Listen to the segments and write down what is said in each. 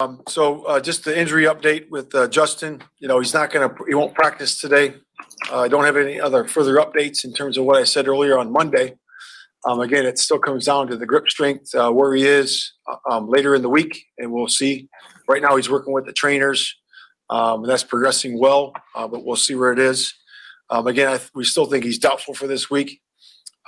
Um, so, uh, just the injury update with, uh, Justin, you know, he's not gonna, he won't practice today. Uh, I don't have any other further updates in terms of what I said earlier on Monday. Um, again, it still comes down to the grip strength, uh, where he is, uh, um, later in the week, and we'll see. Right now, he's working with the trainers, um, and that's progressing well, uh, but we'll see where it is. Um, again, I, we still think he's doubtful for this week.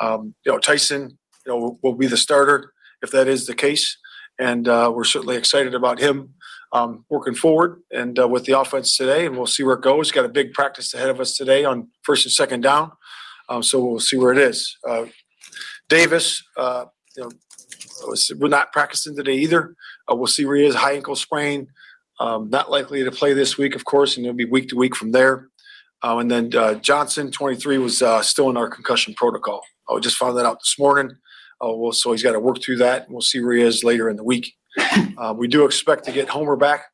Um, you know, Tyson, you know, will, will be the starter if that is the case. And, uh, we're certainly excited about him, um, working forward and, uh, with the offense today, and we'll see where it goes. Got a big practice ahead of us today on first and second down. Um, so we'll see where it is. Uh, Davis, uh, you know, was, we're not practicing today either. Uh, we'll see where he is. High ankle sprain, um, not likely to play this week, of course, and it'll be week to week from there. Um, and then uh, Johnson, 23, was still in our concussion protocol. I just found that out this morning. Uh, well, so he's got to work through that, and we'll see where he is later in the week. Uh, we do expect to get Homer back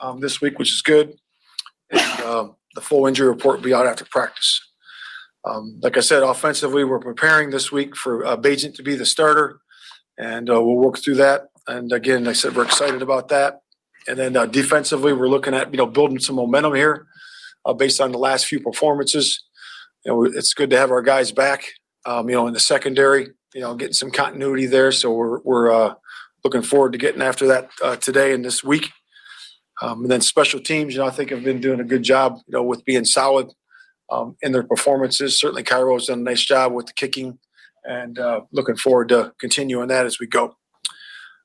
um, this week, which is good. And um, the full injury report will be out after practice. Um, like I said, offensively, we're preparing this week for uh, Bagent to be the starter, and uh, we'll work through that. And again, like I said we're excited about that. And then uh, defensively, we're looking at you know building some momentum here uh, based on the last few performances. You know, it's good to have our guys back. Um, you know, in the secondary, you know, getting some continuity there. So we're we're uh, looking forward to getting after that uh, today and this week. Um, and then special teams, you know, I think have been doing a good job, you know, with being solid um, in their performances. Certainly, Cairo's done a nice job with the kicking, and uh, looking forward to continuing that as we go.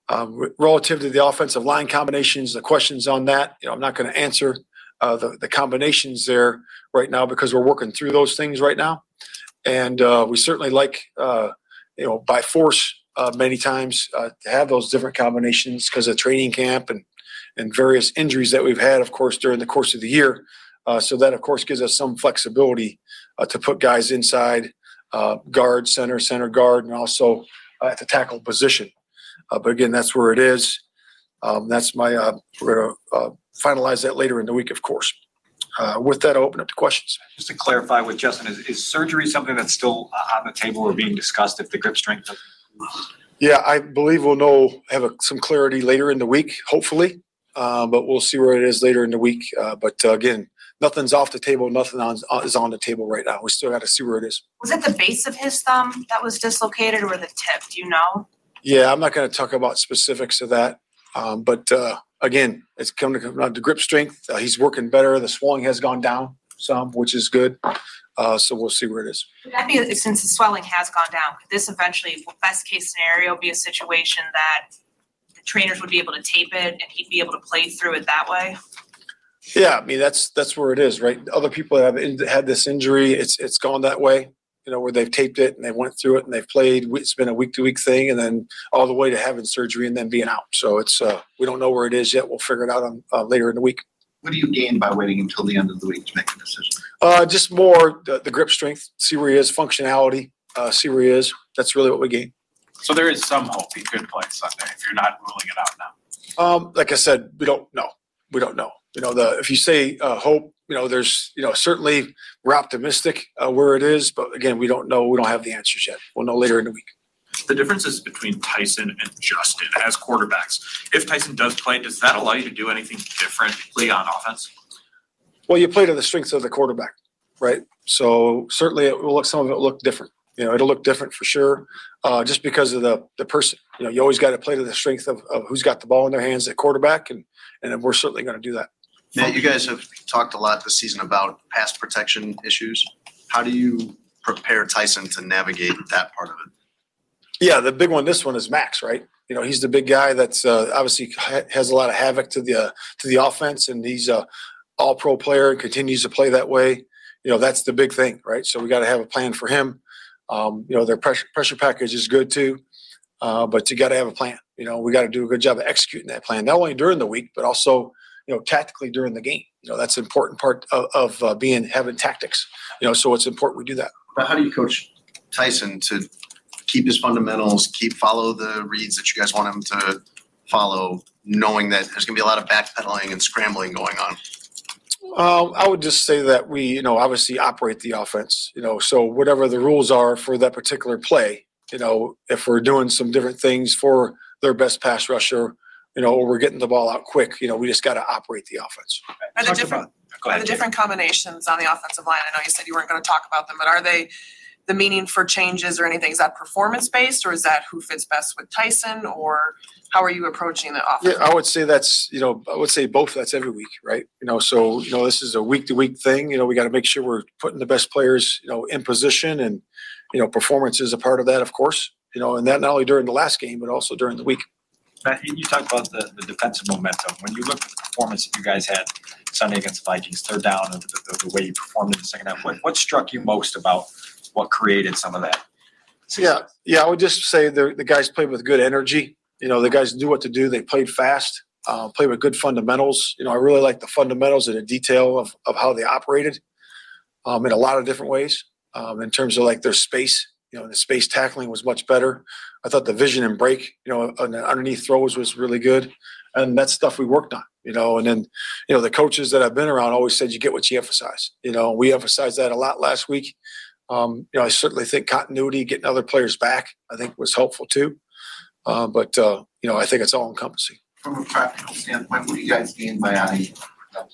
Um, relative to the offensive line combinations, the questions on that, you know, I'm not going to answer uh, the, the combinations there right now because we're working through those things right now. And uh, we certainly like, uh, you know, by force uh, many times uh, to have those different combinations because of training camp and, and various injuries that we've had, of course, during the course of the year. Uh, so that, of course, gives us some flexibility uh, to put guys inside uh, guard, center, center guard, and also uh, at the tackle position. But again, that's where it is. Um, that's my, we're uh, finalize that later in the week, of course. Uh, with that, I'll open up to questions. Just to clarify with Justin, is, is surgery something that's still on the table or being discussed if the grip strength doesn't? Yeah, I believe we'll know, have a, some clarity later in the week, hopefully. Uh, but we'll see where it is later in the week. Uh, but uh, again, nothing's off the table. Nothing on, is on the table right now. We still got to see where it is. Was it the base of his thumb that was dislocated or the tip? Do you know? Yeah, I'm not going to talk about specifics of that. Um, but uh, again, it's coming to come to grip strength. Uh, he's working better. The swelling has gone down some, which is good. Uh, so we'll see where it is. That be, since the swelling has gone down, could this eventually, best case scenario, be a situation that the trainers would be able to tape it and he'd be able to play through it that way? Yeah, I mean that's that's where it is, right? Other people have in, had this injury. It's it's gone that way, you know, where they've taped it and they went through it and they've played. It's been a week to week thing, and then all the way to having surgery and then being out. So it's uh, we don't know where it is yet. We'll figure it out on uh, later in the week. What do you gain by waiting until the end of the week to make a decision? Uh, just more the, the grip strength, see where he is, functionality, uh, see where he is. That's really what we gain. So there is some hope he could play Sunday if you're not ruling it out now. Um, like I said, we don't know. We don't know. You know, the if you say uh, hope, you know, there's you know certainly we're optimistic uh, where it is, but again, we don't know. We don't have the answers yet. We'll know later in the week. The differences between Tyson and Justin as quarterbacks. If Tyson does play, does that allow you to do anything differently on offense? Well, you play to the strengths of the quarterback, right? So certainly, it will look some of it will look different. You know, it'll look different for sure, uh, just because of the the person. You know, you always got to play to the strength of, of who's got the ball in their hands at quarterback, and and we're certainly going to do that. Matt, you guys have talked a lot this season about pass protection issues. How do you prepare Tyson to navigate that part of it? Yeah, the big one. This one is Max, right? You know, he's the big guy that's uh, obviously ha- has a lot of havoc to the uh, to the offense, and he's a all pro player and continues to play that way. You know, that's the big thing, right? So we got to have a plan for him. Um, you know, their pressure pressure package is good too, uh, but you got to have a plan. You know, we got to do a good job of executing that plan, not only during the week, but also you know tactically during the game. You know, that's an important part of, of uh, being having tactics. You know, so it's important we do that. But how do you coach Tyson to keep his fundamentals, keep follow the reads that you guys want him to follow, knowing that there's going to be a lot of backpedaling and scrambling going on? Um, I would just say that we, you know, obviously operate the offense. You know, so whatever the rules are for that particular play, you know, if we're doing some different things for their best pass rusher, you know, we're getting the ball out quick. You know, we just got to operate the offense. Are the different, about- are the different combinations on the offensive line, I know you said you weren't gonna talk about them, but are they the meaning for changes or anything, is that performance based or is that who fits best with Tyson or how are you approaching the offense? Yeah, offense? I would say that's, you know, I would say both. That's every week, right? You know, so, you know, this is a week to week thing. You know, we got to make sure we're putting the best players, you know, in position and, you know, performance is a part of that, of course. You know, and that not only during the last game, but also during the week. You talked about the, the defensive momentum. When you look at the performance that you guys had Sunday against the Vikings, third down, and the, the, the way you performed in the second half, what, what struck you most about what created some of that? Yeah, yeah, I would just say the the guys played with good energy. You know, the guys knew what to do. They played fast, uh, played with good fundamentals. You know, I really like the fundamentals and the detail of of how they operated, um, in a lot of different ways. Um, in terms of like their space, you know, the space tackling was much better. I thought the vision and break, you know, underneath throws was really good, and that's stuff we worked on. You know, and then, you know, the coaches that I've been around always said you get what you emphasize. You know, we emphasized that a lot last week. Um, you know, I certainly think continuity, getting other players back, I think was helpful too. Uh, but uh, you know, I think it's all encompassing. From a practical standpoint, what do you guys gain by adding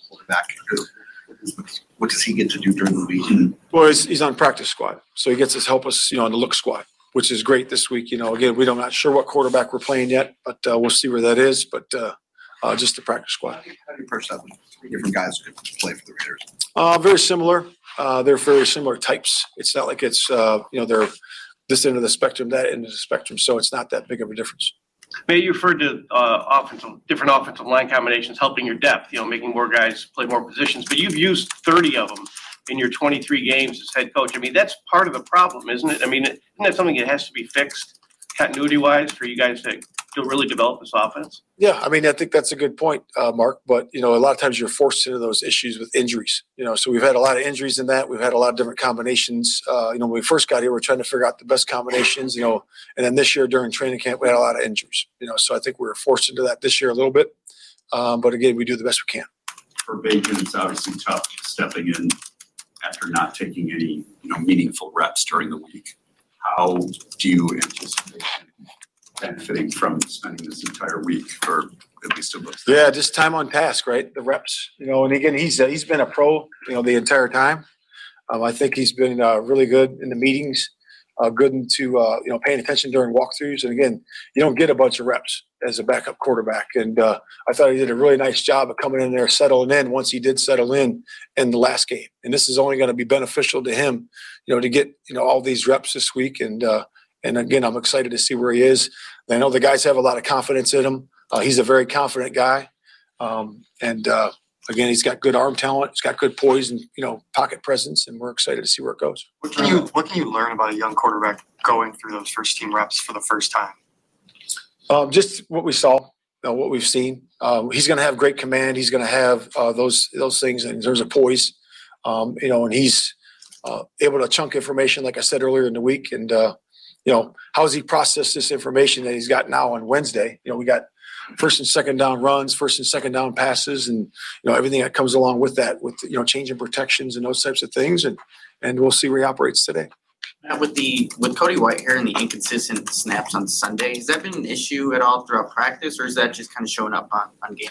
quarterback? What does he get to do during the week? Well, he's, he's on practice squad, so he gets to help us, you know, on the look squad, which is great this week. You know, again, we don't not sure what quarterback we're playing yet, but uh, we'll see where that is. But uh, uh, just the practice squad. How do you, how do you approach that with three different guys who could play for the Raiders? Uh, very similar. Uh, they're very similar types. It's not like it's uh, you know they're this end of the spectrum, that end of the spectrum, so it's not that big of a difference. May you referred to uh, offensive, different offensive line combinations helping your depth, you know, making more guys play more positions, but you've used 30 of them in your 23 games as head coach. I mean, that's part of the problem, isn't it? I mean, isn't that something that has to be fixed continuity wise for you guys to to really develop this offense? Yeah, I mean, I think that's a good point, uh, Mark. But you know, a lot of times you're forced into those issues with injuries. You know, so we've had a lot of injuries in that. We've had a lot of different combinations. Uh, you know, when we first got here, we are trying to figure out the best combinations. You know, and then this year during training camp, we had a lot of injuries. You know, so I think we were forced into that this year a little bit. Um, but again, we do the best we can. for Bagent, it's obviously tough stepping in after not taking any, you know, meaningful reps during the week. How do you anticipate him benefiting from spending this entire week, or at least it looks? Yeah, just time on task, right? The reps, you know, and again, he's uh, he's been a pro, you know, the entire time. Um, I think he's been uh, really good in the meetings, uh, good into uh, you know paying attention during walkthroughs. And again, you don't get a bunch of reps as a backup quarterback. And uh, I thought he did a really nice job of coming in there, settling in. Once he did settle in in the last game, and this is only going to be beneficial to him, you know, to get you know all these reps this week. And uh, and again, I'm excited to see where he is. I know the guys have a lot of confidence in him. Uh, he's a very confident guy, um, and uh, again, he's got good arm talent. He's got good poise and you know pocket presence, and we're excited to see where it goes. What can you What can you learn about a young quarterback going through those first team reps for the first time? Um, just what we saw, you know, what we've seen. Um, he's going to have great command. He's going to have uh, those those things in terms of poise, um, you know, and he's uh, able to chunk information, like I said earlier in the week. And uh, you know, how does he process this information that he's got now on Wednesday? You know, we got first and second down runs, first and second down passes, and you know everything that comes along with that, with you know changing protections and those types of things. And and we'll see where he operates today. Matt, with the with Cody Whitehair and the inconsistent snaps on Sunday, has that been an issue at all throughout practice, or is that just kind of showing up on on game?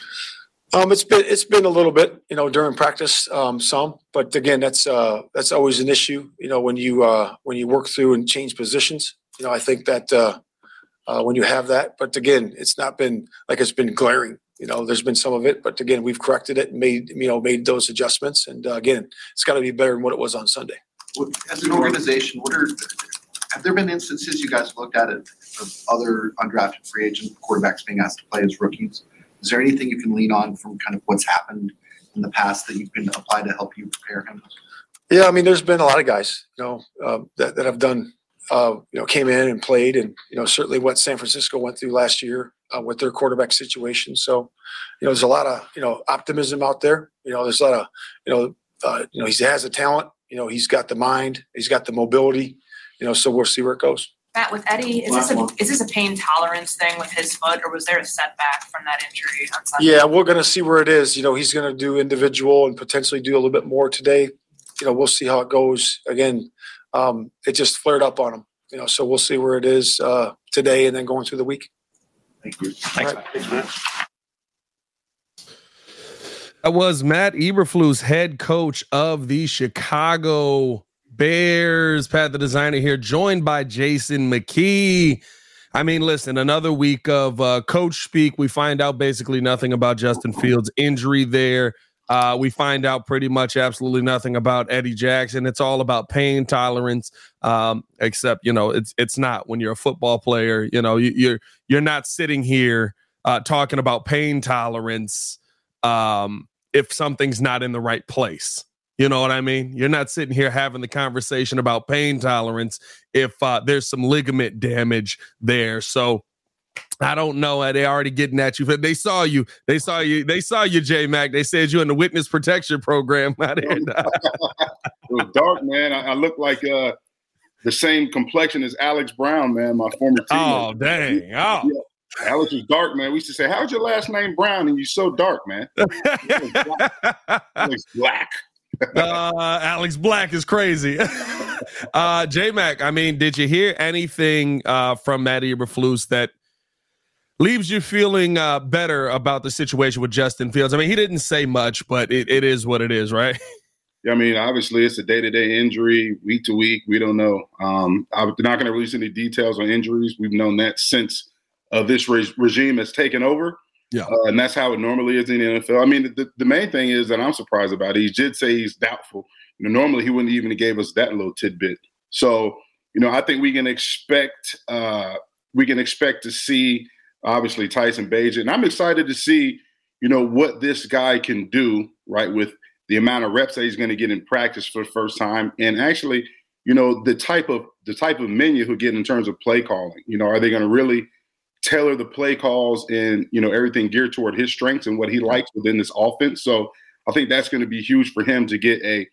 Um, it's been it's been a little bit, you know, during practice, um, some, but again, that's uh, that's always an issue, you know, when you uh, when you work through and change positions. You know, I think that uh, uh, when you have that, but again, it's not been like it's been glaring. You know, there's been some of it, but again, we've corrected it and made you know made those adjustments, and uh, again, it's got to be better than what it was on Sunday. As an organization, what are, have there been instances you guys looked at it of other undrafted free agent quarterbacks being asked to play as rookies? Is there anything you can lean on from kind of what's happened in the past that you can apply to help you prepare him? Yeah, I mean, there's been a lot of guys, you know, um, that that have done, uh, you know, came in and played, and you know, certainly what San Francisco went through last year uh, with their quarterback situation. So, you know, there's a lot of you know optimism out there. You know, there's a lot of you know, uh, you know, he has the talent. You know, he's got the mind, he's got the mobility. You know, so we'll see where it goes. Matt, with Eddie, is this a, is this a pain tolerance thing with his foot, or was there a setback from that injury on Sunday? Yeah, we're going to see where it is. You know, he's going to do individual and potentially do a little bit more today. You know, we'll see how it goes. Again, um, it just flared up on him. You know, so we'll see where it is uh, today and then going through the week. Thank you. Thanks, Matt. That was Matt Eberflus, head coach of the Chicago Bears. Pat, the designer here, joined by Jason McKie. I mean, listen, another week of uh, coach speak. We find out basically nothing about Justin Fields' injury there. Uh, we find out pretty much absolutely nothing about Eddie Jackson. It's all about pain tolerance. Um, except, you know, it's it's not when you're a football player. You know, you, you're you're not sitting here uh, talking about pain tolerance. Um, if something's not in the right place. You know what I mean? You're not sitting here having the conversation about pain tolerance if uh, there's some ligament damage there. So I don't know. They already getting at you. But They saw you. They saw you. They saw you, J Mac. They said you in the witness protection program. it was dark, man. I, I look like uh, the same complexion as Alex Brown, man, my former teammate. Oh, dang. Oh. Yeah. Alex is dark, man. We used to say, "How's your last name Brown?" And you're so dark, man. Alex Black. uh, Alex Black is crazy. uh, J Mac, I mean, did you hear anything uh, from Matt Eberflus that leaves you feeling uh, better about the situation with Justin Fields? I mean, he didn't say much, but it, it is what it is, right? Yeah, I mean, obviously, it's a day to day injury, week to week. We don't know. Um, I'm not going to release any details on injuries. We've known that since uh, this re- regime has taken over. Yeah. Uh, and that's how it normally is in the NFL. I mean, the, the main thing is that I'm surprised about it. He did say he's doubtful. You know, normally he wouldn't even have gave us that little tidbit. So, you know, I think we can expect uh, we can expect to see obviously Tyson Bagent. And I'm excited to see, you know, what this guy can do, right, with the amount of reps that he's going to get in practice for the first time. And actually, you know, the type of the type of menu he'll get in terms of play calling. You know, are they going to really – tailor the play calls and you know everything geared toward his strengths and what he likes within this offense. So I think that's going to be huge for him to get a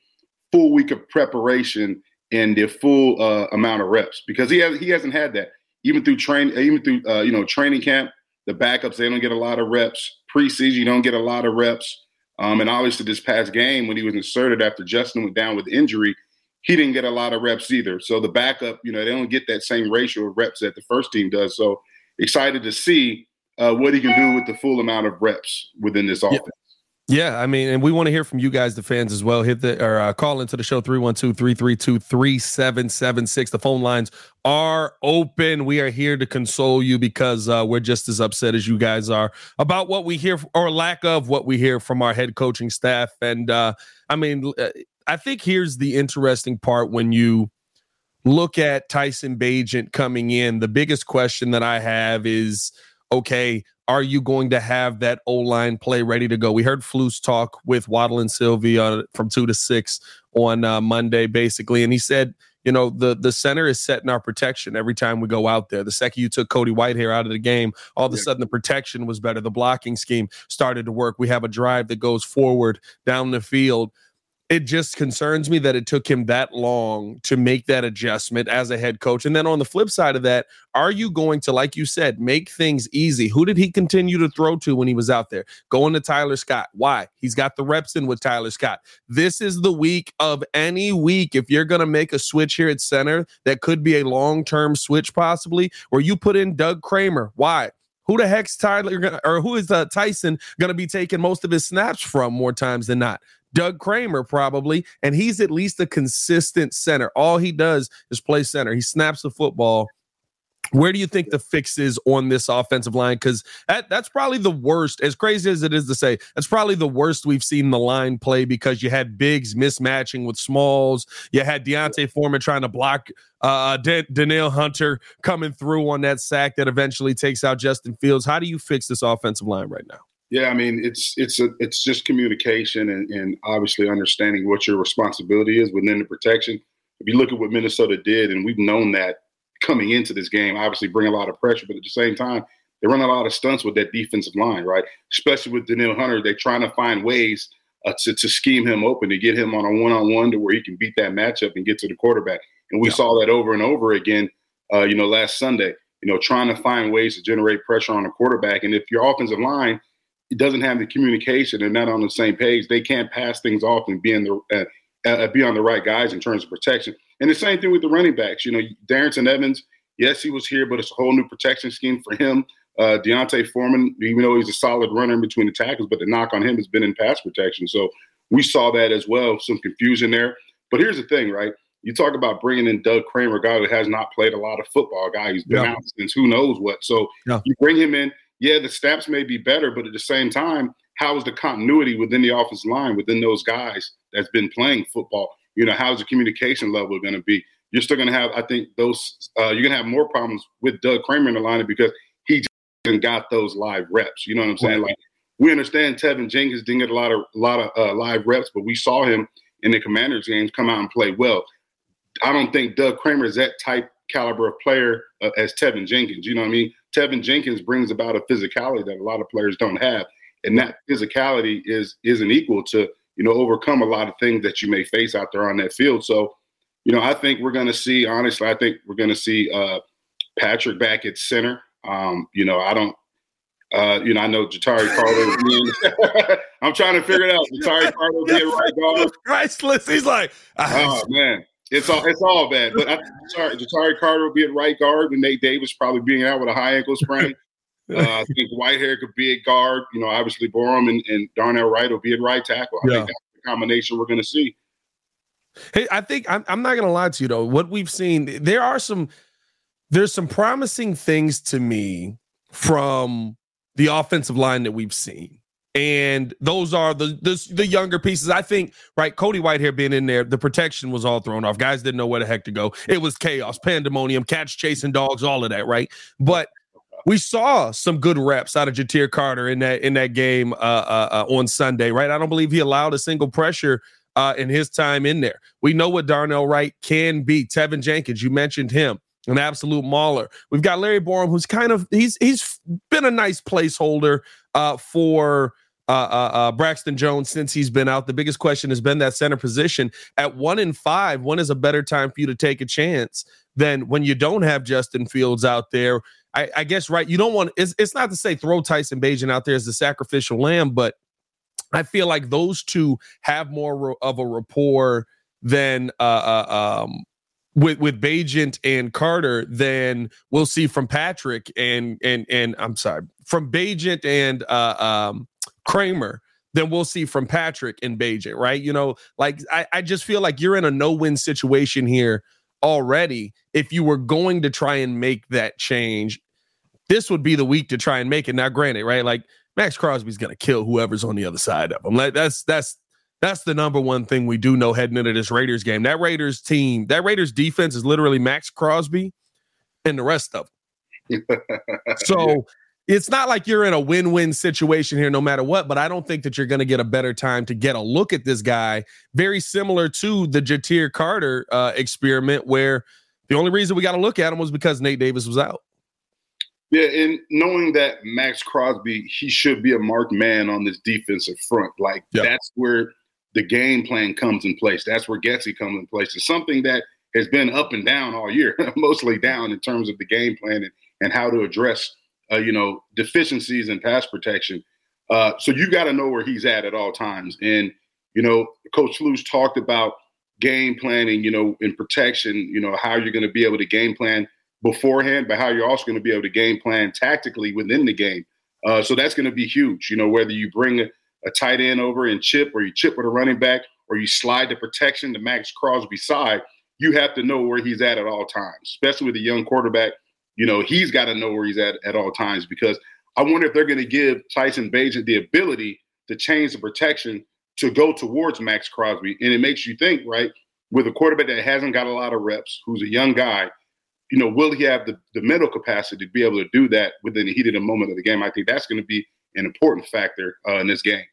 full week of preparation and the full uh, amount of reps because he has he hasn't had that even through train even through uh, you know training camp. The backups they don't get a lot of reps. Preseason you don't get a lot of reps. Um, and obviously this past game when he was inserted after Justin went down with injury, he didn't get a lot of reps either. So the backup, you know, they don't get that same ratio of reps that the first team does. So excited to see uh, what he can do with the full amount of reps within this offense. Yeah. Yeah, I mean, and we want to hear from you guys, the fans, as well. Hit the or uh, call into the show 312 332 3776. The phone lines are open. We are here to console you because uh, we're just as upset as you guys are about what we hear or lack of what we hear from our head coaching staff. And uh, I mean, uh, I think here's the interesting part when you look at Tyson Bagent coming in, the biggest question that I have is okay, are you going to have that O line play ready to go? We heard Flus talk with Waddle and Silvy from two to six on uh, Monday, basically, and he said, you know, the the center is setting our protection every time we go out there. The second you took Cody Whitehair out of the game, all of a sudden the protection was better. The blocking scheme started to work. We have a drive that goes forward down the field it just concerns me that it took him that long to make that adjustment as a head coach. And then on the flip side of that, are you going to, like you said, make things easy? Who did he continue to throw to when he was out there? Going to Tyler Scott. Why? He's got the reps in with Tyler Scott. This is the week of any week. If you're going to make a switch here at center, that could be a long term switch, possibly, where you put in Doug Kramer. Why? Who the heck's Tyler or who is uh, Tyson going to be taking most of his snaps from more times than not? Doug Kramer probably, and he's at least a consistent center. All he does is play center. He snaps the football. Where do you think the fix is on this offensive line? Because that, that's probably the worst, as crazy as it is to say, that's probably the worst we've seen the line play because you had bigs mismatching with smalls. You had D'Onta Foreman trying to block uh, Danielle Hunter coming through on that sack that eventually takes out Justin Fields. How do you fix this offensive line right now? Yeah, I mean it's it's a, it's just communication and, and obviously understanding what your responsibility is within the protection. If you look at what Minnesota did, and we've known that coming into this game, obviously bring a lot of pressure, but at the same time, they run a lot of stunts with that defensive line, right? Especially with Danielle Hunter, they're trying to find ways uh, to, to scheme him open to get him on a one-on-one to where he can beat that matchup and get to the quarterback. And we yeah. saw that over and over again, uh, you know, last Sunday. You know, trying to find ways to generate pressure on the quarterback. And if your offensive line doesn't have the communication and not on the same page, they can't pass things off and be in the uh, uh, be on the right guys in terms of protection. And the same thing with the running backs. You know, Darrynton Evans, yes, he was here, but it's a whole new protection scheme for him. uh, D'Onta Foreman, even though he's a solid runner in between the tackles, but the knock on him has been in pass protection. So we saw that as well, some confusion there. But here's the thing, right? You talk about bringing in Doug Kramer, a guy who has not played a lot of football, a guy who's been Yeah. out since who knows what. So Yeah. you bring him in. Yeah, the snaps may be better, but at the same time, how is the continuity within the offensive line, within those guys that's been playing football? You know, how's the communication level going to be? You're still going to have, I think, those. Uh, you're going to have more problems with Doug Kramer in the lineup because he just got those live reps. You know what I'm saying? Like we understand Teven Jenkins didn't get a lot of a lot of uh, live reps, but we saw him in the Commanders games come out and play well. I don't think Doug Kramer is that type caliber of player uh, as Teven Jenkins. You know what I mean? Teven Jenkins brings about a physicality that a lot of players don't have, and that physicality is isn't equal to you know overcome a lot of things that you may face out there on that field. So, you know, I think we're going to see. Honestly, I think we're going to see uh, Patrick back at center. Um, you know, I don't. Uh, you know, I know Ja'Tyre Carter. I'm trying to figure it out. Ja'Tyre Carter being right guard. Priceless. He's like, Oh man, it's all it's all bad. But I, sorry, Ja'Tyre Carter will be at right guard, and Nate Davis probably being out with a high ankle sprain. Uh, I think Whitehair could be at guard. You know, obviously Borom and, and Darnell Wright will be at right tackle. I Yeah. think that's the combination we're going to see. Hey, I think I'm, I'm not gonna lie to you though. What we've seen, there are some there's some promising things to me from the offensive line that we've seen. And those are the, the the younger pieces. I think, right? Cody Whitehair being in there, the protection was all thrown off. Guys didn't know where the heck to go. It was chaos, pandemonium, cats chasing dogs, all of that, right? But we saw some good reps out of Ja'Tyre Carter in that in that game uh, uh, uh, on Sunday, right? I don't believe he allowed a single pressure uh, in his time in there. We know what Darnell Wright can be. Teven Jenkins, you mentioned him, an absolute mauler. We've got Larry Borom, who's kind of he's he's been a nice placeholder uh, for. Uh, Braxton Jones, since he's been out, the biggest question has been that center position. At one in five, when is a better time for you to take a chance than when you don't have Justin Fields out there? I, I guess right. You don't want it's, it's not to say throw Tyson Bagent out there as the sacrificial lamb, but I feel like those two have more of a rapport than uh, uh um with with Bagent and Carter than we'll see from Patrick and and and I'm sorry from Bagent and uh um Kramer than we'll see from Patrick and Bagent, right? You know, like I, I just feel like you're in a no-win situation here already. If you were going to try and make that change, this would be the week to try and make it. Now, granted, right? Like Maxx Crosby's gonna kill whoever's on the other side of him. Like that's that's that's the number one thing we do know heading into this Raiders game. That Raiders team, that Raiders defense is literally Maxx Crosby and the rest of them. So it's not like you're in a win-win situation here no matter what, but I don't think that you're going to get a better time to get a look at this guy. Very similar to the Ja'Tyre Carter uh, experiment where the only reason we got to look at him was because Nate Davis was out. Yeah, and knowing that Maxx Crosby, he should be a marked man on this defensive front. Like Yeah. that's where the game plan comes in place. That's where Getsy comes in place. It's something that has been up and down all year, mostly down in terms of the game plan and, and how to address, uh, you know, deficiencies in pass protection. Uh, so you got to know where he's at at all times. And you know, Coach Luce talked about game planning, you know, in protection. You know how you're going to be able to game plan beforehand, but how you're also going to be able to game plan tactically within the game. Uh, so that's going to be huge. You know, whether you bring a, a tight end over and chip, or you chip with a running back, or you slide the protection to Maxx Crosby side, you have to know where he's at at all times. Especially with a young quarterback, you know he's got to know where he's at at all times because I wonder if they're going to give Tyson Bagent the ability to change the protection to go towards Maxx Crosby, and it makes you think, right? With a quarterback that hasn't got a lot of reps, who's a young guy, you know, will he have the, the mental capacity to be able to do that within the heat of the moment of the game? I think that's going to be an important factor uh, in this game.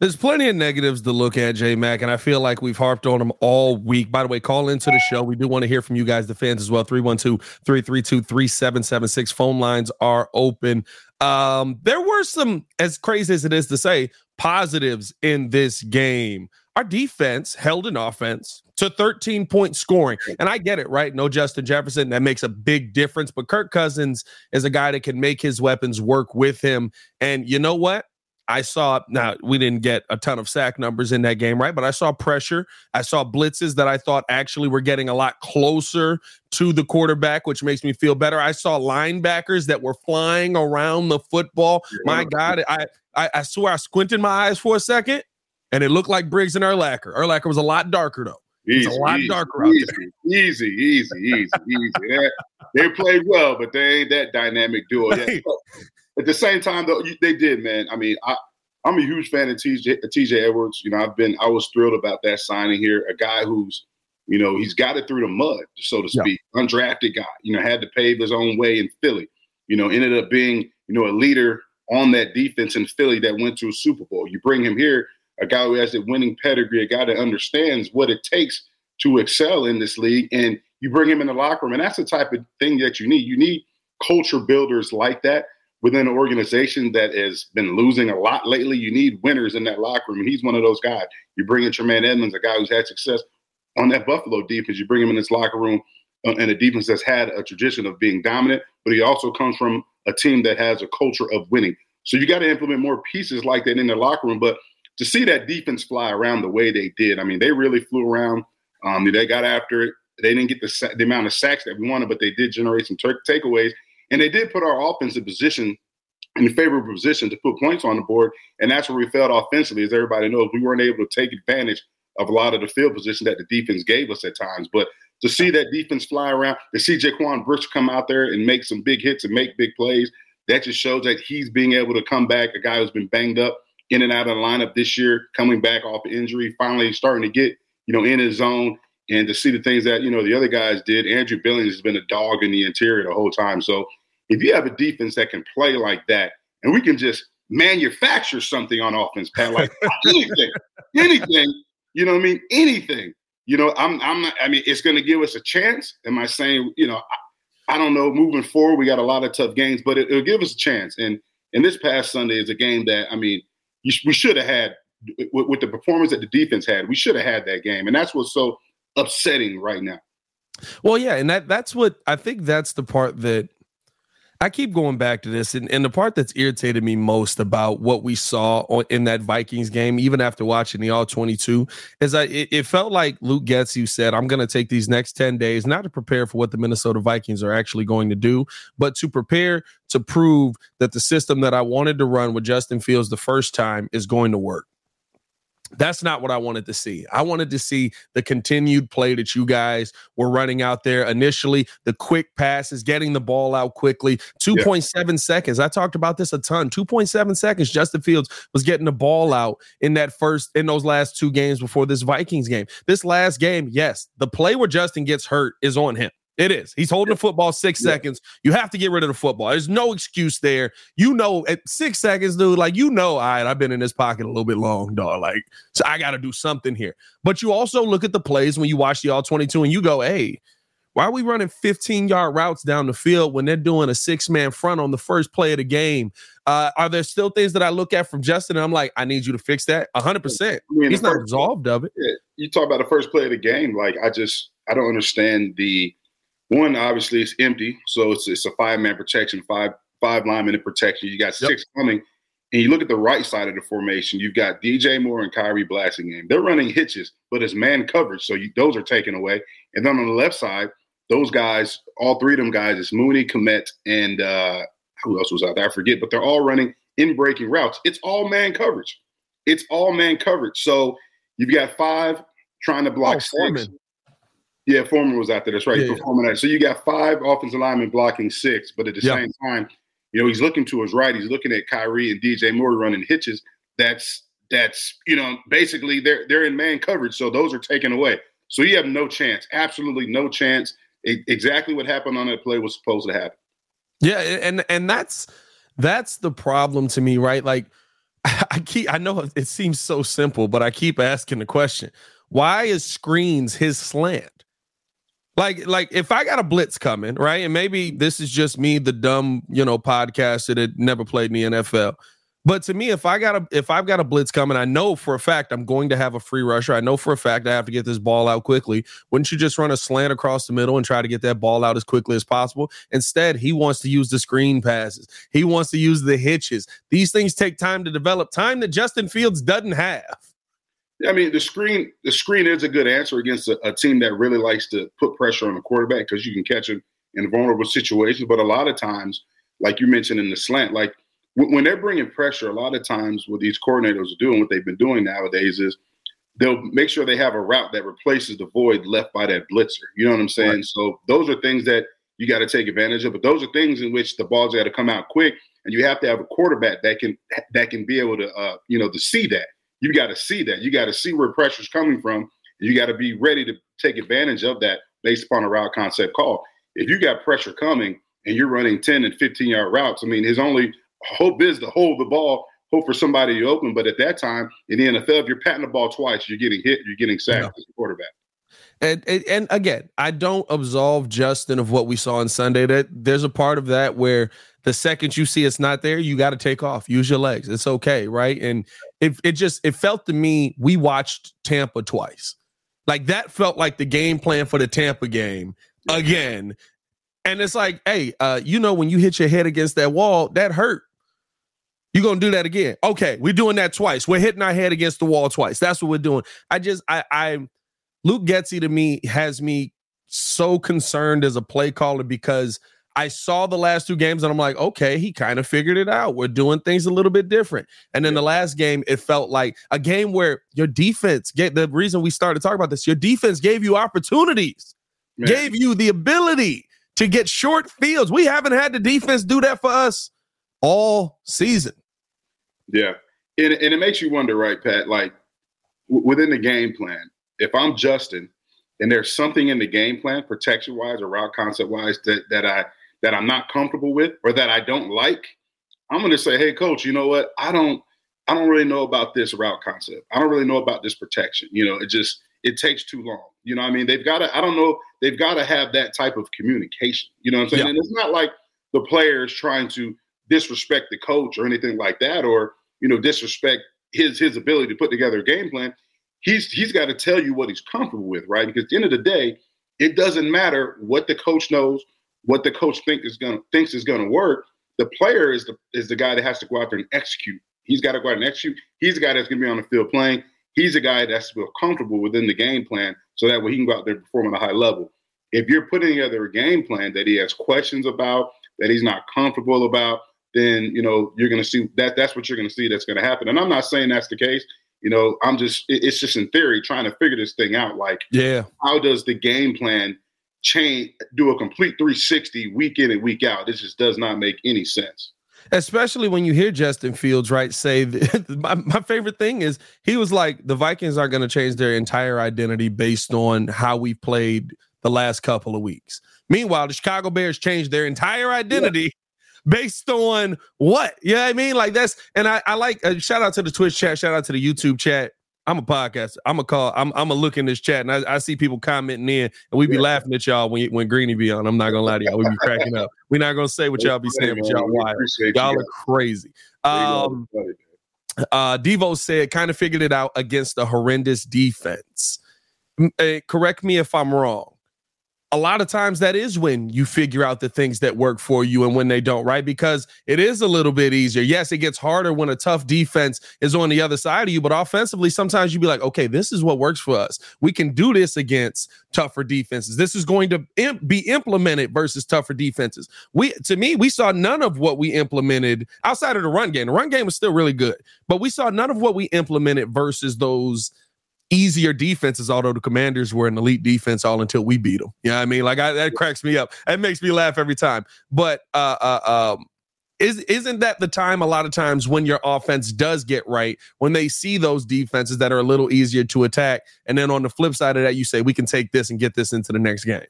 There's plenty of negatives to look at, J Mac, and I feel like we've harped on them all week. By the way, call into the show. We do want to hear from you guys, the fans, as well. 312 332 3776. Phone lines are open. Um, there were some, as crazy as it is to say, positives in this game. Our defense held an offense to 13 point scoring. And I get it, right? No Justin Jefferson. That makes a big difference. But Kirk Cousins is a guy that can make his weapons work with him. And you know what? I saw now we didn't get a ton of sack numbers in that game, right? But I saw pressure. I saw blitzes that I thought actually were getting a lot closer to the quarterback, which makes me feel better. I saw linebackers that were flying around the football. My God, I I, I swear I squinted my eyes for a second, and it looked like Briggs and Urlacher. Urlacher was a lot darker though. It's a lot easy, darker out easy, there. Easy, easy, easy, easy. They, they played well, but they ain't that dynamic duo yet. But At the same time, though, you- they did, man. I mean, I, I'm a huge fan of TJ, TJ Edwards. You know, I've been, I was thrilled about that signing here. A guy who's, you know, he's got it through the mud, so to Yeah. speak. Undrafted guy, you know, had to pave his own way in Philly. You know, ended up being, you know, a leader on that defense in Philly that went to a Super Bowl. You bring him here, a guy who has a winning pedigree, a guy that understands what it takes to excel in this league, and you bring him in the locker room, and that's the type of thing that you need. You need culture builders like that within an organization that has been losing a lot lately. You need winners in that locker room, and he's one of those guys. You bring in Tremaine Edmunds, a guy who's had success on that Buffalo defense. You bring him in this locker room, uh, and a defense that's had a tradition of being dominant, but he also comes from a team that has a culture of winning. So you got to implement more pieces like that in the locker room. But to see that defense fly around the way they did, I mean, they really flew around. Um, they got after it. They didn't get the, the amount of sacks that we wanted, but they did generate some tur- takeaways. And they did put our offensive position in a favorable position to put points on the board. And that's where we failed offensively. As everybody knows, we weren't able to take advantage of a lot of the field position that the defense gave us at times. But to see that defense fly around, to see Jaquan Brooks come out there and make some big hits and make big plays, that just shows that he's being able to come back, a guy who's been banged up in and out of the lineup this year, coming back off injury, finally starting to get, you know, in his zone. And to see the things that, you know, the other guys did, Andrew Billings has been a dog in the interior the whole time. So if you have a defense that can play like that, and we can just manufacture something on offense, Pat, like anything, anything, you know what I mean? Anything. You know, I'm I'm not I mean, it's gonna give us a chance. Am I saying, you know, I, I don't know, moving forward, we got a lot of tough games, but it, it'll give us a chance. And and this past Sunday is a game that I mean, we should have had with, with the performance that the defense had, we should have had that game. And that's what's so upsetting right now. Well, yeah, and that that's what I think that's the part that I keep going back to this, and, and the part that's irritated me most about what we saw on, in that Vikings game, even after watching the All 22, is I it, it felt like Luke Getsy, said, I'm going to take these next 10 days not to prepare for what the Minnesota Vikings are actually going to do, but to prepare to prove that the system that I wanted to run with Justin Fields the first time is going to work. That's not what I wanted to see. I wanted to see the continued play that you guys were running out there initially, the quick passes, getting the ball out quickly. 2.7 seconds. I talked about this a ton. 2.7 seconds. Justin Fields was getting the ball out in that first, in those last two games before this Vikings game. This last game, yes, the play where Justin gets hurt is on him. It is. He's holding the football six seconds. You have to get rid of the football. There's no excuse there. You know, at six seconds, dude, like, you know, all right, I've been in this pocket a little bit long, dog. Like, so I got to do something here. But you also look at the plays when you watch the all 22 and you go, hey, why are we running 15 yard routes down the field when they're doing a six man front on the first play of the game? Uh, are there still things that I look at from Justin and I'm like, I need you to fix that? 100%. I mean, He's not absolved of it. Yeah, you talk about the first play of the game. Like I just I don't understand the one. Obviously, it's empty, so it's it's a five man protection, five five linemen in protection. You got six coming, and you look at the right side of the formation. You've got DJ Moore and Khari Blasingame. They're running hitches, but it's man coverage, so you, those are taken away. And then on the left side, those guys, all three of them guys, it's Mooney, Kmet, and uh, who else was out there? I forget, but they're all running in breaking routes. It's all man coverage. It's all man coverage. So you've got five trying to block Oh, six. Foreman. Yeah, Foreman was out there. That's right. Yeah, yeah. that. So you got five offensive linemen blocking six, but at the Yeah. same time, you know, he's looking to his right. He's looking at Khari and DJ Moore running hitches. That's that's you know basically they're they're in man coverage, so those are taken away. So you have no chance, absolutely no chance. E- exactly what happened on that play was supposed to happen. Yeah, and and that's that's the problem to me, right? Like I keep I know it seems so simple, but I keep asking the question. Why is screens his slant? Like like if I got a blitz coming, right? And maybe this is just me the dumb, you know, podcaster that never played in the NFL. But to me, if I got a if I've got a blitz coming, I know for a fact I'm going to have a free rusher. I know for a fact I have to get this ball out quickly. Wouldn't you just run a slant across the middle and try to get that ball out as quickly as possible? Instead, he wants to use the screen passes. He wants to use the hitches. These things take time to develop, time that Justin Fields doesn't have. I mean, the screen the screen is a good answer against a, a team that really likes to put pressure on the quarterback because you can catch him in vulnerable situations. But a lot of times, like you mentioned in the slant, like when they're bringing pressure, a lot of times what these coordinators are doing, what they've been doing nowadays is they'll make sure they have a route that replaces the void left by that blitzer. You know what I'm saying? Right. So those are things that you got to take advantage of. But those are things in which the balls got to come out quick, and you have to have a quarterback that can that can be able to uh, you know to see that. You got to see that. You got to see where pressure's coming from. you got to be ready to take advantage of that based upon a route concept call. If you got pressure coming and you're running 10 and 15 yard routes, I mean, his only hope is to hold the ball, hope for somebody to open. But at that time in the NFL, if you're patting the ball twice, you're getting hit, you're getting sacked yeah. as a quarterback. And, and, and again, I don't absolve Justin of what we saw on Sunday. That there's a part of that where the second you see it's not there, you got to take off, use your legs. It's okay, right? And it it just it felt to me we watched Tampa twice. Like that felt like the game plan for the Tampa game again. And it's like, hey, uh, you know, when you hit your head against that wall, that hurt. You're gonna do that again. Okay, we're doing that twice. We're hitting our head against the wall twice. That's what we're doing. I just I I Luke Getsy to me has me so concerned as a play caller because I saw the last two games and I'm like, okay, he kind of figured it out. We're doing things a little bit different. And then the last game, it felt like a game where your defense get the reason we started talking about this, your defense gave you opportunities, Man. gave you the ability to get short fields. We haven't had the defense do that for us all season. Yeah. And, and it makes you wonder, right, Pat? Like w- within the game plan, if I'm Justin and there's something in the game plan, protection wise or route concept wise, that, that I that I'm not comfortable with or that I don't like, I'm gonna say, hey coach, you know what? I don't I don't really know about this route concept. I don't really know about this protection. You know, it just it takes too long. You know I mean? They've got to, I don't know, they've got to have that type of communication. You know what I'm saying? Yeah. And it's not like the players trying to disrespect the coach or anything like that, or you know, disrespect his his ability to put together a game plan. He's he's got to tell you what he's comfortable with, right? Because at the end of the day, it doesn't matter what the coach knows, what the coach think is gonna thinks is gonna work. The player is the is the guy that has to go out there and execute. He's got to go out and execute. He's the guy that's gonna be on the field playing. He's a guy that's feel comfortable within the game plan, so that way he can go out there and perform at a high level. If you're putting together a game plan that he has questions about, that he's not comfortable about, then you know you're going to see that that's what you're going to see that's going to happen. And I'm not saying that's the case. You know, I'm just it's just in theory trying to figure this thing out. Like, yeah, how does the game plan change, do a complete 360 week in and week out? This just does not make any sense. Especially when you hear Justin Fields, right? Say my, my favorite thing is he was like, the Vikings are going to change their entire identity based on how we played the last couple of weeks. Meanwhile, the Chicago Bears changed their entire identity based on what? You know I mean? Like that's and I, I like uh, shout out to the Twitch chat, shout out to the YouTube chat. I'm a podcast. I'm a call. I'm I'm a look in this chat, and I, I see people commenting in, and we be yeah. laughing at y'all when when Greeny be on. I'm not gonna lie to y'all. We be cracking up. We're not gonna say what y'all be saying, but y'all wild. Y'all are crazy. Um, uh, Devo said, kind of figured it out against a horrendous defense. Uh, correct me if I'm wrong a lot of times that is when you figure out the things that work for you and when they don't, right? Because it is a little bit easier. Yes, it gets harder when a tough defense is on the other side of you, but offensively, sometimes you'd be like, okay, this is what works for us. We can do this against tougher defenses. This is going to imp- be implemented versus tougher defenses. We, to me, we saw none of what we implemented outside of the run game. The run game was still really good, but we saw none of what we implemented versus those easier defenses, although the commanders were an elite defense all until we beat them. You know what I mean? Like I, that cracks me up. That makes me laugh every time. But uh, uh, um, is isn't that the time a lot of times when your offense does get right when they see those defenses that are a little easier to attack and then on the flip side of that you say we can take this and get this into the next game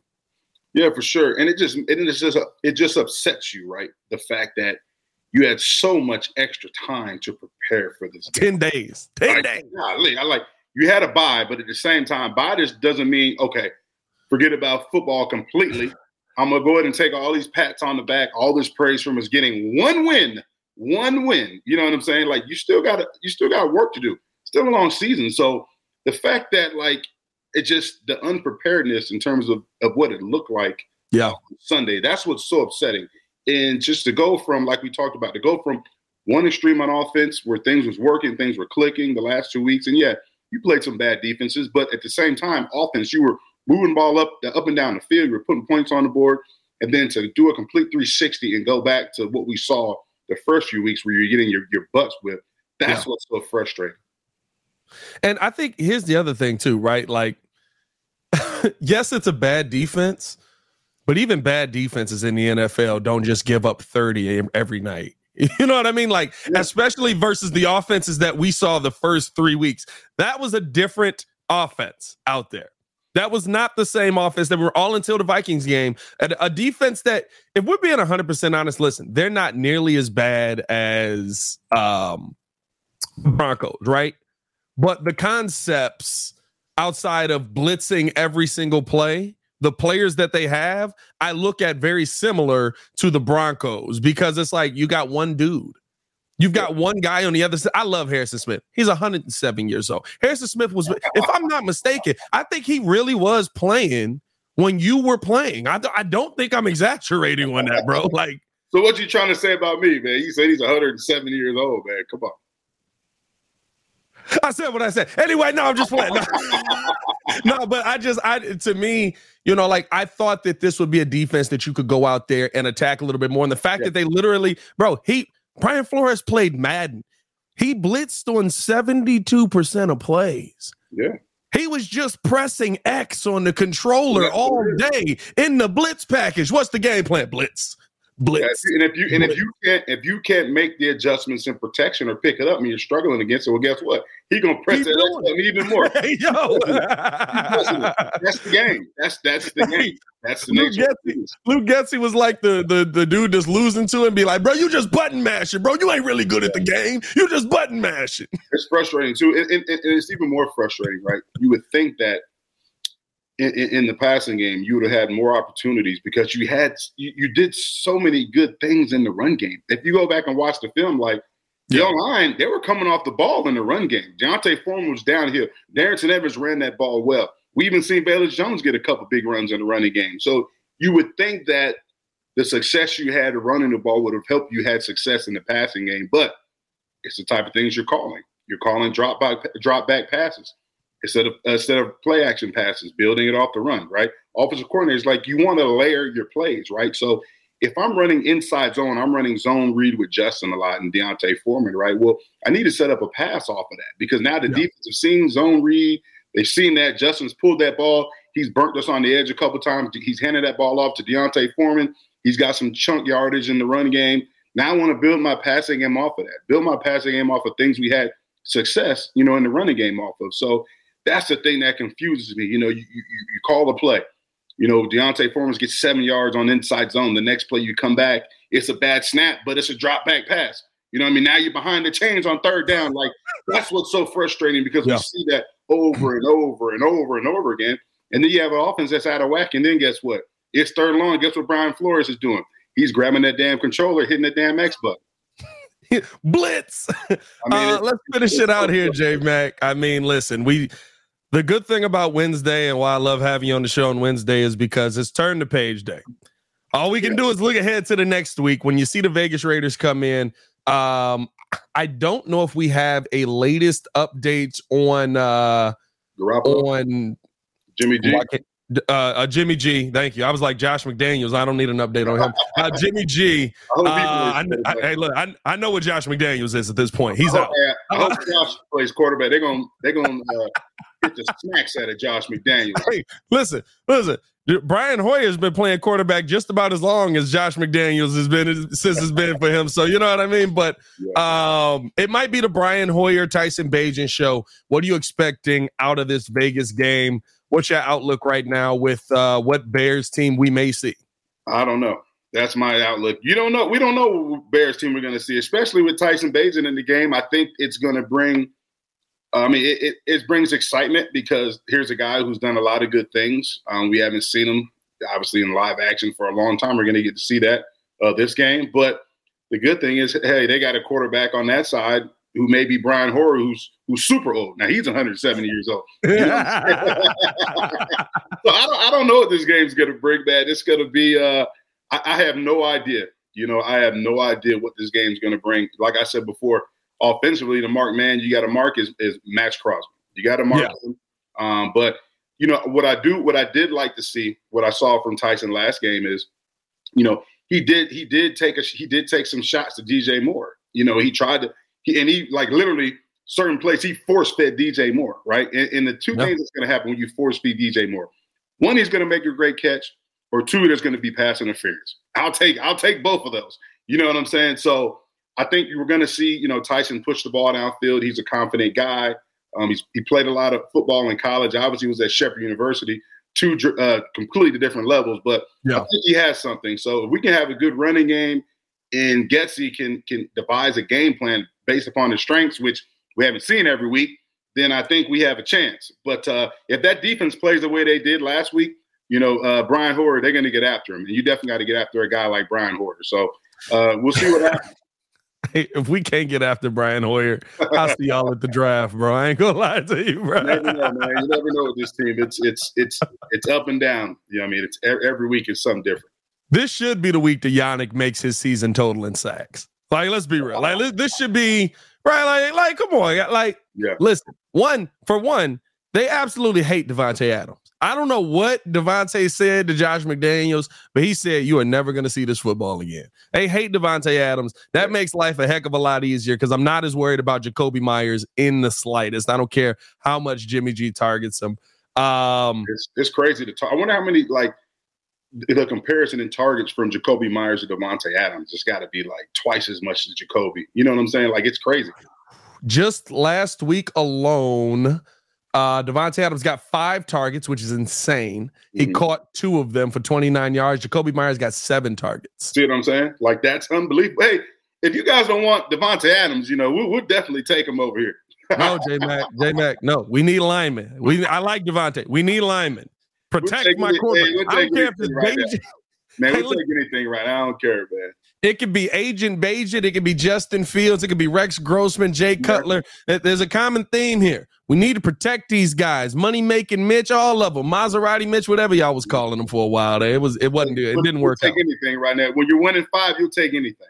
yeah for sure and it just it just it just upsets you right the fact that you had so much extra time to prepare for this game. 10 days 10 like, days golly, I like you had a buy, but at the same time, buy this doesn't mean okay, forget about football completely. I'm gonna go ahead and take all these pats on the back, all this praise from us getting one win one win. You know what I'm saying? Like you still got you still got work to do. Still a long season. So the fact that like it just the unpreparedness in terms of of what it looked like yeah Sunday. That's what's so upsetting. And just to go from like we talked about to go from one extreme on offense where things was working, things were clicking the last two weeks, and yeah, you played some bad defenses, but at the same time, offense you were moving ball up up and down the field, you were putting points on the board, and then to do a complete 360 and go back to what we saw the first few weeks where you're getting your, your butts whipped. That's yeah. what's so frustrating. And I think here's the other thing too, right? Like, yes, it's a bad defense, but even bad defenses in the NFL don't just give up 30 every night. You know what I mean? Like, yeah. especially versus the offenses that we saw the first three weeks. That was a different offense out there. That was not the same offense that we were all until the Vikings game. A, a defense that, if we're being 100% honest, listen, they're not nearly as bad as um, Broncos, right? But the concepts outside of blitzing every single play, the players that they have, I look at very similar to the Broncos because it's like you got one dude You've got one guy on the other side. I love Harrison Smith. He's 107 years old. Harrison Smith was, if I'm not mistaken, I think he really was playing when you were playing. I, I don't think I'm exaggerating on that, bro. Like, so what you trying to say about me, man? You said he's 107 years old, man. Come on. I said what I said. Anyway, no, I'm just playing. No. no, but I just, I to me, you know, like I thought that this would be a defense that you could go out there and attack a little bit more. And the fact yeah. that they literally, bro, he Brian Flores played Madden. He blitzed on 72% of plays. Yeah. He was just pressing X on the controller all day in the blitz package. What's the game plan? Blitz. Blitz. And if you and if you can't if you can't make the adjustments in protection or pick it up and you're struggling against it, well, guess what? He gonna press He's that button even more. Hey, yo. that's the game. That's that's the game. That's the Luke Getsy, Luke Getsy was like the, the the dude that's losing to him, be like, bro, you just button mashing, bro. You ain't really good at the game. You just button mashing. It's frustrating too, and, and, and it's even more frustrating, right? You would think that in, in, the passing game, you would have had more opportunities because you had you, you, did so many good things in the run game. If you go back and watch the film, like the yeah. line, they were coming off the ball in the run game. D'Onta Foreman was down here. Darrynton Evans ran that ball well. We even seen Velus Jones get a couple big runs in the running game. So you would think that the success you had running the ball would have helped you had success in the passing game, but it's the type of things you're calling. You're calling drop back drop back passes instead of instead of play action passes, building it off the run, right? Offensive coordinators like you want to layer your plays, right? So if I'm running inside zone, I'm running zone read with Justin a lot and D'Onta Foreman, right? Well, I need to set up a pass off of that because now the yeah. defense have seen zone read, they've seen that Justin's pulled that ball, he's burnt us on the edge a couple times. He's handed that ball off to D'Onta Foreman. He's got some chunk yardage in the run game. Now I want to build my passing game off of that. Build my passing game off of things we had success, you know, in the running game off of. So that's the thing that confuses me. You know, you, you, you call the play. You know, D'Onta Foreman gets seven yards on inside zone. The next play you come back, it's a bad snap, but it's a drop back pass. You know I mean? Now you're behind the chains on third down. Like that's what's so frustrating because yeah. we see that over and over and over and over again. And then you have an offense that's out of whack. And then guess what? It's third long. Guess what Brian Flores is doing? He's grabbing that damn controller, hitting the damn X button. Blitz. I mean, uh, let's finish it out here, J Mac. I mean, listen, we the good thing about Wednesday and why I love having you on the show on Wednesday is because it's turn the page day. All we can do is look ahead to the next week when you see the Vegas Raiders come in. Um, I don't know if we have a latest updates on uh Garoppolo. on Jimmy G. Uh, uh, Jimmy G. Thank you. I was like Josh McDaniels. I don't need an update on him. Uh, Jimmy G. Uh, I, I, hey, look, I, I know what Josh McDaniels is at this point. He's I out. I hope Josh plays quarterback. They're gonna they're gonna uh, get the snacks out of Josh McDaniels. Hey, listen, listen. Brian Hoyer has been playing quarterback just about as long as Josh McDaniels has been since it's been for him. So you know what I mean. But um, it might be the Brian Hoyer Tyson Bagent show. What are you expecting out of this Vegas game? What's your outlook right now with uh, what Bears team we may see? I don't know. That's my outlook. You don't know. We don't know what Bears team we're going to see, especially with Tyson Bagent in the game. I think it's going to bring I mean, it, it, it, brings excitement because here's a guy who's done a lot of good things. Um, we haven't seen him obviously in live action for a long time. We're going to get to see that uh, this game, but the good thing is, hey, they got a quarterback on that side who may be Brian Hoyer, who's who's super old. Now he's 170 years old. You know so I don't I don't know what this game's gonna bring, man. It's gonna be uh I, I have no idea. You know, I have no idea what this game's gonna bring. Like I said before, offensively, to mark man you got to mark is, is Maxx Crosby. You got to mark Yeah. him. Um, but you know what I do, what I did like to see, what I saw from Tyson last game is, you know, he did he did take a he did take some shots to DJ Moore. You know, he tried to he and he like literally certain plays he force fed DJ Moore, right? And, and the two Yeah. things that's going to happen when you force feed DJ Moore, one he's going to make a great catch, or two there's going to be pass interference. I'll take I'll take both of those. You know what I'm saying? So I think you were going to see you know Tyson push the ball downfield. He's a confident guy. Um, he's he played a lot of football in college. Obviously, he was at Shepherd University, two uh, completely different levels. But I think he has something. So if we can have a good running game, and Getsy can can devise a game plan based upon his strengths, which we haven't seen every week, then I think we have a chance. But uh, if that defense plays the way they did last week, you know, uh, Brian Hoyer, they're going to get after him, and you definitely got to get after a guy like Brian Hoyer. So uh, we'll see what happens. Hey, if we can't get after Brian Hoyer, I'll see y'all at the draft, bro. I ain't gonna lie to you, You never bro. know, man. You never know with this team. It's it's it's it's up and down. You know, what I mean, it's every week is something different. This should be the week that Yannick makes his season total in sacks. Like, let's be real. Like, this should be right. Like, like, come on. Like, Yeah. listen. One for one, they absolutely hate Davante Adams. I don't know what Davante said to Josh McDaniels, but he said you are never going to see this football again. They hate Davante Adams. That makes life a heck of a lot easier because I'm not as worried about Jakobi Meyers in the slightest. I don't care how much Jimmy G targets him. Um, It's it's crazy to talk. I wonder how many like the comparison in targets from Jakobi Meyers to Davante Adams. It's got to be like twice as much as Jakobi. You know what I'm saying? Like it's crazy. just last week alone, uh, Davante Adams got five targets, which is insane. He Mhm. caught two of them for 29 yards. Jakobi Meyers got seven targets. See what I'm saying? Like that's unbelievable. Hey, if you guys don't want Davante Adams, you know we'll, we'll definitely take him over here. No, J Mac, J Mac, no. We need linemen. We I like Davante. We need linemen. Protect my quarterback. hey, we'll I don't care if it's anything right. Man, Hey, we'll look- take anything right. I don't care, man. It could be Agent Bagent. It could be Justin Fields. It could be Rex Grossman, Jay Cutler. There- There's a common theme here. We need to protect these guys. Money making Mitch, all of them. Maserati Mitch, whatever y'all was calling them for a while there. It was it wasn't. It didn't work take out. anything right now. When you're winning five, you'll take anything.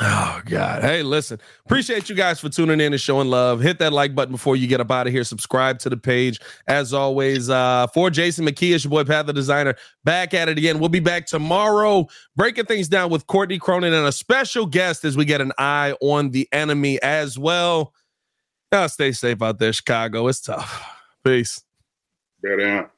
Oh God. Hey, listen. Appreciate you guys for tuning in and showing love. Hit that like button before you get up out of here. Subscribe to the page. As always, uh, for Jason McKie, it's your boy Pat the Designer. Back at it again. We'll be back tomorrow, breaking things down with Courtney Cronin and a special guest as we get an eye on the enemy as well. Now stay safe out there, Chicago. It's tough. Peace. Better.